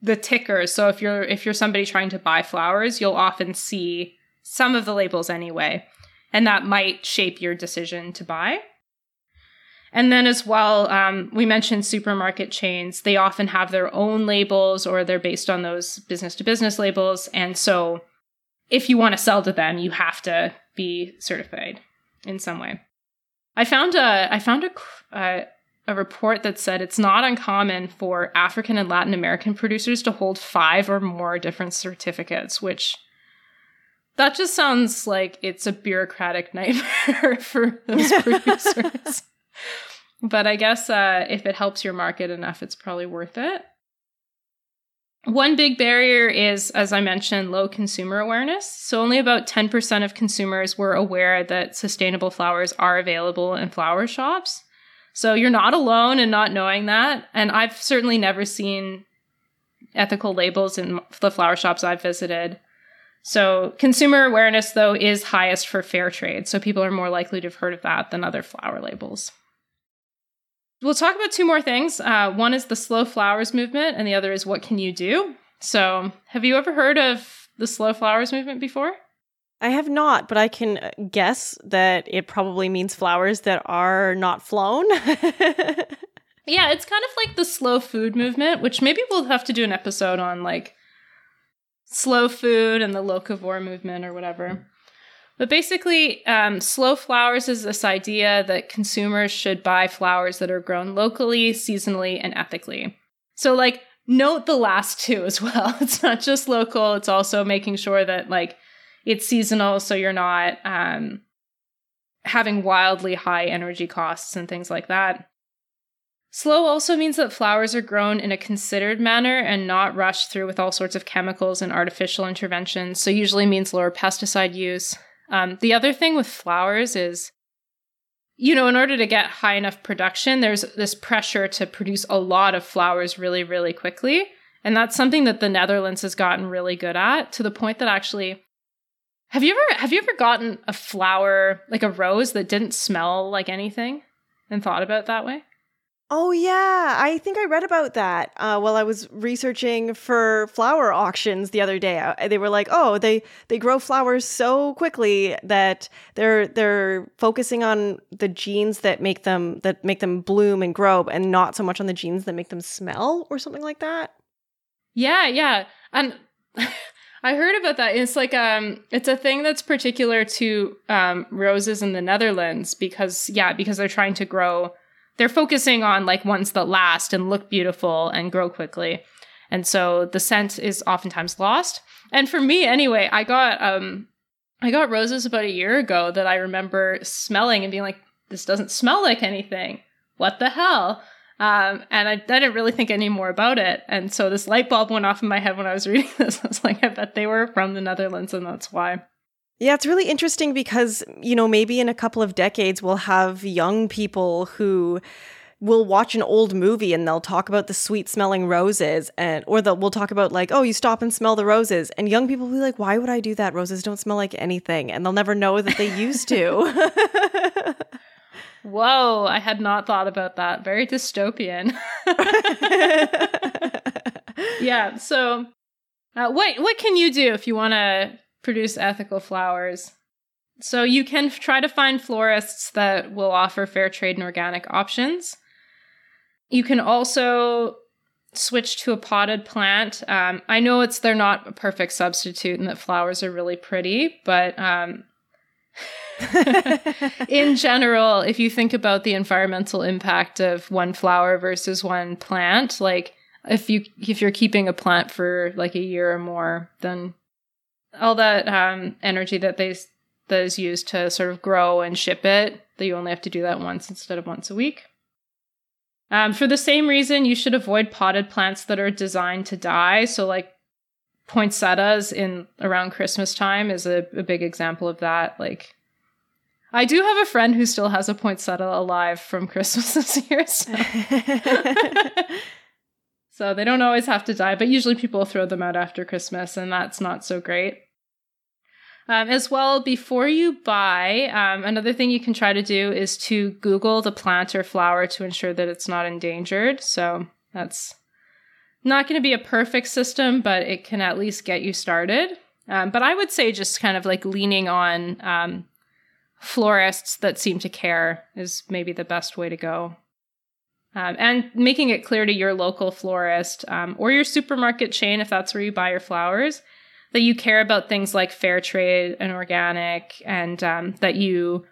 [SPEAKER 2] the ticker. So if you're if you're somebody trying to buy flowers, you'll often see some of the labels anyway, and that might shape your decision to buy. And then, as well, um, we mentioned supermarket chains. They often have their own labels or they're based on those business to business labels. And so, if you want to sell to them, you have to be certified in some way. I found a I found a, a, a report that said it's not uncommon for African and Latin American producers to hold five or more different certificates, which that just sounds like it's a bureaucratic nightmare for those producers but I guess uh, if it helps your market enough, it's probably worth it. One big barrier is, as I mentioned, low consumer awareness. So, only about 10% of consumers were aware that sustainable flowers are available in flower shops. So, you're not alone in not knowing that. And I've certainly never seen ethical labels in the flower shops I've visited. So, consumer awareness, though, is highest for fair trade. So, people are more likely to have heard of that than other flower labels. We'll talk about two more things. Uh, one is the slow flowers movement, and the other is what can you do. So, have you ever heard of the slow flowers movement before?
[SPEAKER 1] I have not, but I can uh, guess that it probably means flowers that are not flown.
[SPEAKER 2] yeah, it's kind of like the slow food movement, which maybe we'll have to do an episode on like slow food and the locavore movement or whatever. But basically, um, slow flowers is this idea that consumers should buy flowers that are grown locally, seasonally, and ethically. So, like, note the last two as well. It's not just local, it's also making sure that, like, it's seasonal so you're not um, having wildly high energy costs and things like that. Slow also means that flowers are grown in a considered manner and not rushed through with all sorts of chemicals and artificial interventions, so usually means lower pesticide use. Um, the other thing with flowers is, you know, in order to get high enough production, there's this pressure to produce a lot of flowers really, really quickly. And that's something that the Netherlands has gotten really good at to the point that actually have you ever have you ever gotten a flower like a rose that didn't smell like anything and thought about that way?
[SPEAKER 1] Oh yeah, I think I read about that uh, while I was researching for flower auctions the other day. Uh, they were like, "Oh, they they grow flowers so quickly that they're they're focusing on the genes that make them that make them bloom and grow, and not so much on the genes that make them smell or something like that."
[SPEAKER 2] Yeah, yeah, and I heard about that. It's like um, it's a thing that's particular to um roses in the Netherlands because yeah, because they're trying to grow they're focusing on like ones that last and look beautiful and grow quickly. And so the scent is oftentimes lost. And for me anyway, I got um I got roses about a year ago that I remember smelling and being like, this doesn't smell like anything. What the hell? Um, and I, I, didn't really think any more about it. And so this light bulb went off in my head when I was reading this. I was like, I bet they were from the Netherlands, and that's why.
[SPEAKER 1] Yeah, it's really interesting because, you know, maybe in a couple of decades we'll have young people who will watch an old movie and they'll talk about the sweet smelling roses and or they'll we'll talk about like, oh, you stop and smell the roses. And young people will be like, why would I do that? Roses don't smell like anything. And they'll never know that they used to.
[SPEAKER 2] Whoa, I had not thought about that. Very dystopian. yeah, so uh, what what can you do if you want to produce ethical flowers. So you can try to find florists that will offer fair trade and organic options. You can also switch to a potted plant. Um, I know it's they're not a perfect substitute and that flowers are really pretty, but um, in general, if you think about the environmental impact of one flower versus one plant, like if you if you're keeping a plant for like a year or more, then all that um, energy that they that is used to sort of grow and ship it that you only have to do that once instead of once a week. Um, for the same reason, you should avoid potted plants that are designed to die. So, like poinsettias in around Christmas time is a, a big example of that. Like, I do have a friend who still has a poinsettia alive from Christmas this year. So. so they don't always have to die, but usually people throw them out after Christmas, and that's not so great. Um, as well, before you buy, um, another thing you can try to do is to Google the plant or flower to ensure that it's not endangered. So that's not going to be a perfect system, but it can at least get you started. Um, but I would say just kind of like leaning on um, florists that seem to care is maybe the best way to go. Um, and making it clear to your local florist um, or your supermarket chain, if that's where you buy your flowers, that you care about things like fair trade and organic, and um, that you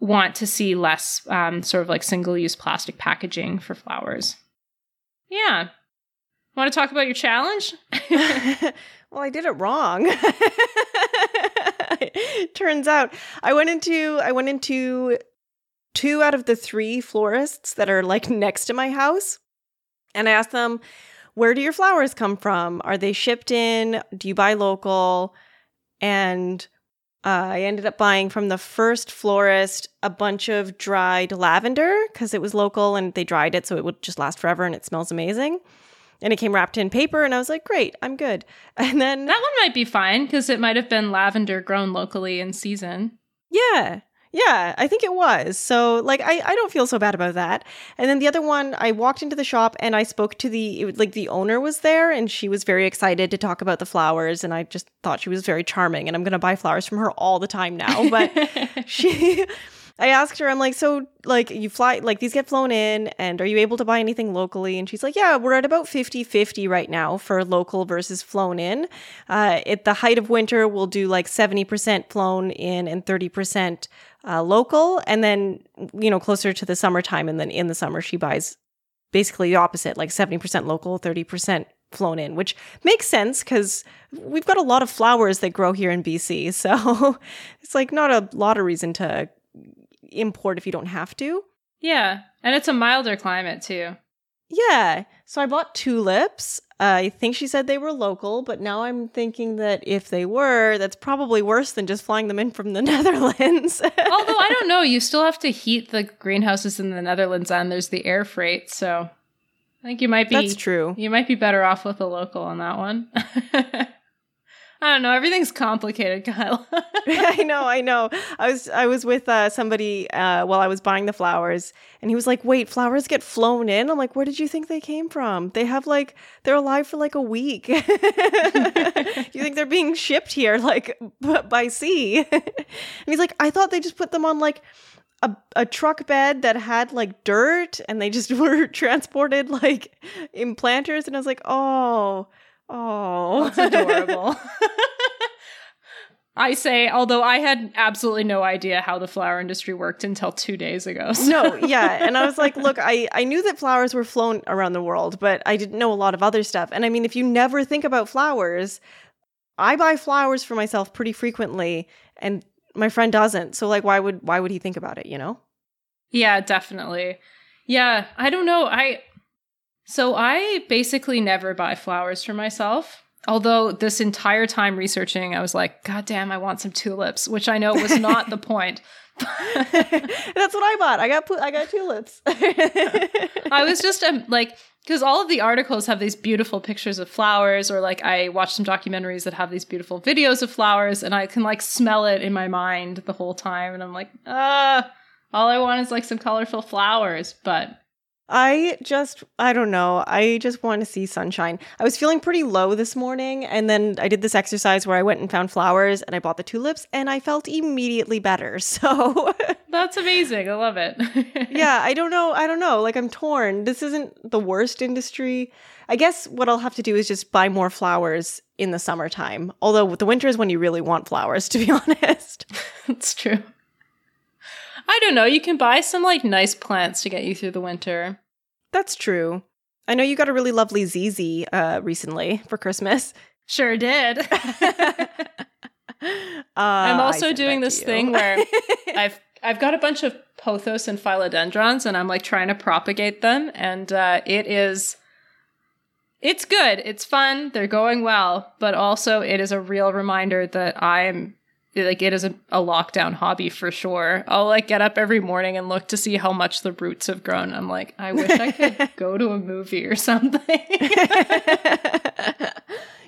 [SPEAKER 2] want to see less um, sort of like single use plastic packaging for flowers. Yeah. Want to talk about your challenge?
[SPEAKER 1] well, I did it wrong. Turns out I went into I went into two out of the three florists that are like next to my house and I asked them where do your flowers come from? Are they shipped in? Do you buy local? And uh, I ended up buying from the first florist a bunch of dried lavender because it was local and they dried it so it would just last forever and it smells amazing. And it came wrapped in paper, and I was like, great, I'm good. And then
[SPEAKER 2] that one might be fine because it might have been lavender grown locally in season.
[SPEAKER 1] Yeah. Yeah, I think it was. So, like, I, I don't feel so bad about that. And then the other one, I walked into the shop and I spoke to the, it, like, the owner was there and she was very excited to talk about the flowers. And I just thought she was very charming. And I'm going to buy flowers from her all the time now. But she, I asked her, I'm like, so like you fly, like these get flown in, and are you able to buy anything locally? And she's like, yeah, we're at about 50 50 right now for local versus flown in. Uh, at the height of winter, we'll do like 70% flown in and 30% uh, local. And then, you know, closer to the summertime, and then in the summer, she buys basically the opposite, like 70% local, 30% flown in, which makes sense because we've got a lot of flowers that grow here in BC. So it's like not a lot of reason to import if you don't have to.
[SPEAKER 2] Yeah, and it's a milder climate too.
[SPEAKER 1] Yeah. So I bought tulips. I think she said they were local, but now I'm thinking that if they were, that's probably worse than just flying them in from the Netherlands.
[SPEAKER 2] Although I don't know, you still have to heat the greenhouses in the Netherlands and there's the air freight, so I think you might be
[SPEAKER 1] That's true.
[SPEAKER 2] You might be better off with a local on that one. I don't know. Everything's complicated, Kyle.
[SPEAKER 1] I know, I know. I was I was with uh, somebody uh, while I was buying the flowers, and he was like, "Wait, flowers get flown in?" I'm like, "Where did you think they came from? They have like they're alive for like a week. you think they're being shipped here like b- by sea?" and he's like, "I thought they just put them on like." A, a truck bed that had like dirt and they just were transported like in planters and I was like, oh, Oh,
[SPEAKER 2] that's adorable. I say, although I had absolutely no idea how the flower industry worked until two days ago.
[SPEAKER 1] So. No, yeah. And I was like, look, I, I knew that flowers were flown around the world, but I didn't know a lot of other stuff. And I mean, if you never think about flowers, I buy flowers for myself pretty frequently, and my friend doesn't. So like why would why would he think about it, you know?
[SPEAKER 2] Yeah, definitely. Yeah, I don't know. I so I basically never buy flowers for myself. Although this entire time researching, I was like, God damn, I want some tulips, which I know was not the point.
[SPEAKER 1] That's what I bought. I got I got tulips.
[SPEAKER 2] I was just um, like, because all of the articles have these beautiful pictures of flowers, or like I watch some documentaries that have these beautiful videos of flowers, and I can like smell it in my mind the whole time, and I'm like, ah, all I want is like some colorful flowers, but
[SPEAKER 1] I just, I don't know. I just want to see sunshine. I was feeling pretty low this morning, and then I did this exercise where I went and found flowers and I bought the tulips, and I felt immediately better. So
[SPEAKER 2] that's amazing. I love it.
[SPEAKER 1] yeah, I don't know. I don't know. Like, I'm torn. This isn't the worst industry. I guess what I'll have to do is just buy more flowers in the summertime. Although the winter is when you really want flowers, to be honest.
[SPEAKER 2] that's true. I don't know. You can buy some like nice plants to get you through the winter.
[SPEAKER 1] That's true. I know you got a really lovely ZZ uh, recently for Christmas.
[SPEAKER 2] Sure did. uh, I'm also doing this thing where I've I've got a bunch of pothos and philodendrons, and I'm like trying to propagate them, and uh, it is it's good. It's fun. They're going well, but also it is a real reminder that I'm like it is a, a lockdown hobby for sure. I'll like get up every morning and look to see how much the roots have grown. I'm like, I wish I could go to a movie or something.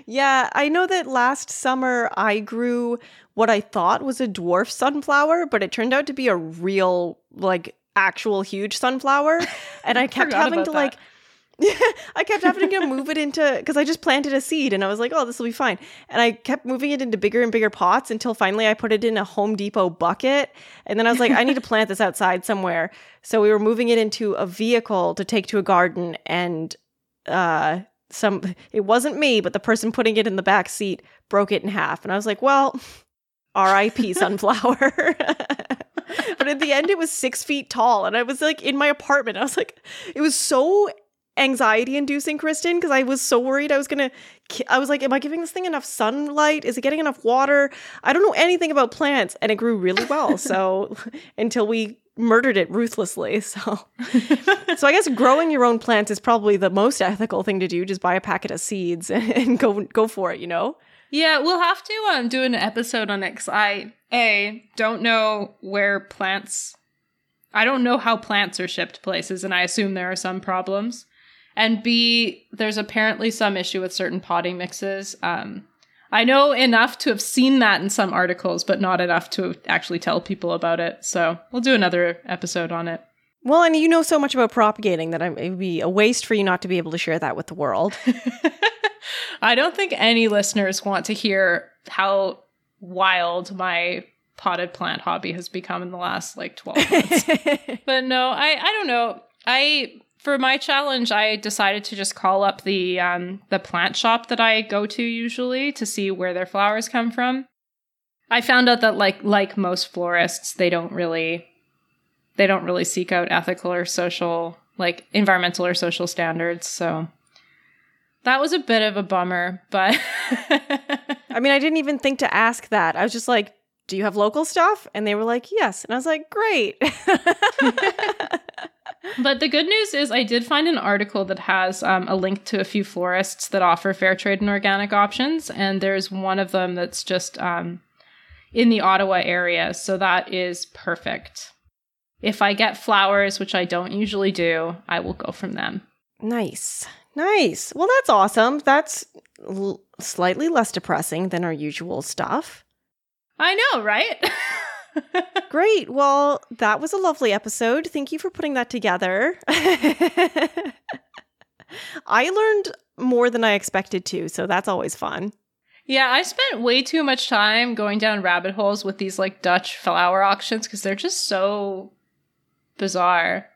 [SPEAKER 1] yeah, I know that last summer I grew what I thought was a dwarf sunflower, but it turned out to be a real like actual huge sunflower and I kept having to that. like yeah, I kept having to move it into because I just planted a seed and I was like, oh, this will be fine. And I kept moving it into bigger and bigger pots until finally I put it in a Home Depot bucket. And then I was like, I need to plant this outside somewhere. So we were moving it into a vehicle to take to a garden and uh some it wasn't me, but the person putting it in the back seat broke it in half. And I was like, well, R.I.P. sunflower. but at the end, it was six feet tall, and I was like in my apartment. I was like, it was so anxiety inducing, Kristen, because I was so worried I was gonna. I was like, am I giving this thing enough sunlight? Is it getting enough water? I don't know anything about plants, and it grew really well. So until we murdered it ruthlessly. So, so I guess growing your own plants is probably the most ethical thing to do. Just buy a packet of seeds and, and go go for it. You know.
[SPEAKER 2] Yeah, we'll have to um, do an episode on it because I a don't know where plants. I don't know how plants are shipped places, and I assume there are some problems. And B, there's apparently some issue with certain potting mixes. Um, I know enough to have seen that in some articles, but not enough to actually tell people about it. So we'll do another episode on it.
[SPEAKER 1] Well, and you know so much about propagating that it would be a waste for you not to be able to share that with the world.
[SPEAKER 2] I don't think any listeners want to hear how wild my potted plant hobby has become in the last like 12 months. but no, I I don't know. I for my challenge, I decided to just call up the um, the plant shop that I go to usually to see where their flowers come from. I found out that like like most florists, they don't really they don't really seek out ethical or social like environmental or social standards. So that was a bit of a bummer, but
[SPEAKER 1] I mean, I didn't even think to ask that. I was just like, "Do you have local stuff?" And they were like, "Yes." And I was like, "Great."
[SPEAKER 2] but the good news is, I did find an article that has um, a link to a few florists that offer fair trade and organic options, and there's one of them that's just um, in the Ottawa area, so that is perfect. If I get flowers, which I don't usually do, I will go from them.
[SPEAKER 1] Nice. Nice. Well, that's awesome. That's l- slightly less depressing than our usual stuff.
[SPEAKER 2] I know, right?
[SPEAKER 1] Great. Well, that was a lovely episode. Thank you for putting that together. I learned more than I expected to, so that's always fun.
[SPEAKER 2] Yeah, I spent way too much time going down rabbit holes with these like Dutch flower auctions because they're just so bizarre.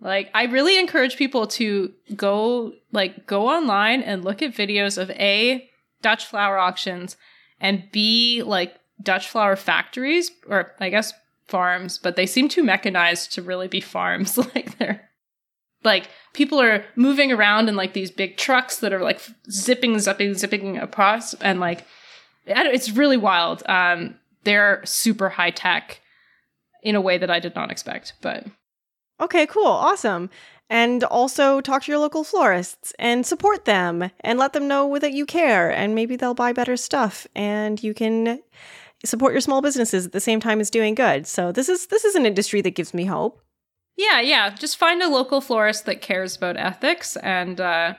[SPEAKER 2] Like I really encourage people to go like go online and look at videos of A Dutch flower auctions and B like Dutch flower factories or I guess farms, but they seem too mechanized to really be farms. like they're like people are moving around in like these big trucks that are like zipping, zipping, zipping across, and like it's really wild. Um, they're super high tech in a way that I did not expect, but
[SPEAKER 1] okay, cool, awesome. And also talk to your local florists and support them and let them know that you care and maybe they'll buy better stuff and you can support your small businesses at the same time as doing good. So this is this is an industry that gives me hope.
[SPEAKER 2] Yeah, yeah. Just find a local florist that cares about ethics and uh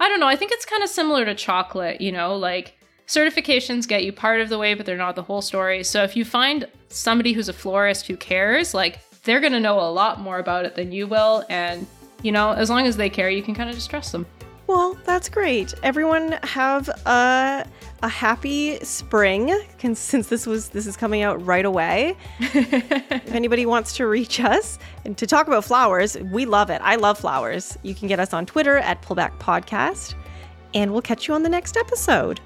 [SPEAKER 2] I don't know, I think it's kind of similar to chocolate, you know, like certifications get you part of the way, but they're not the whole story. So if you find somebody who's a florist who cares, like they're to know a lot more about it than you will and you know, as long as they care, you can kind of just trust them.
[SPEAKER 1] Well, that's great. Everyone have a a happy spring since this was this is coming out right away. if anybody wants to reach us and to talk about flowers, we love it. I love flowers. You can get us on Twitter at Pullback Podcast, and we'll catch you on the next episode.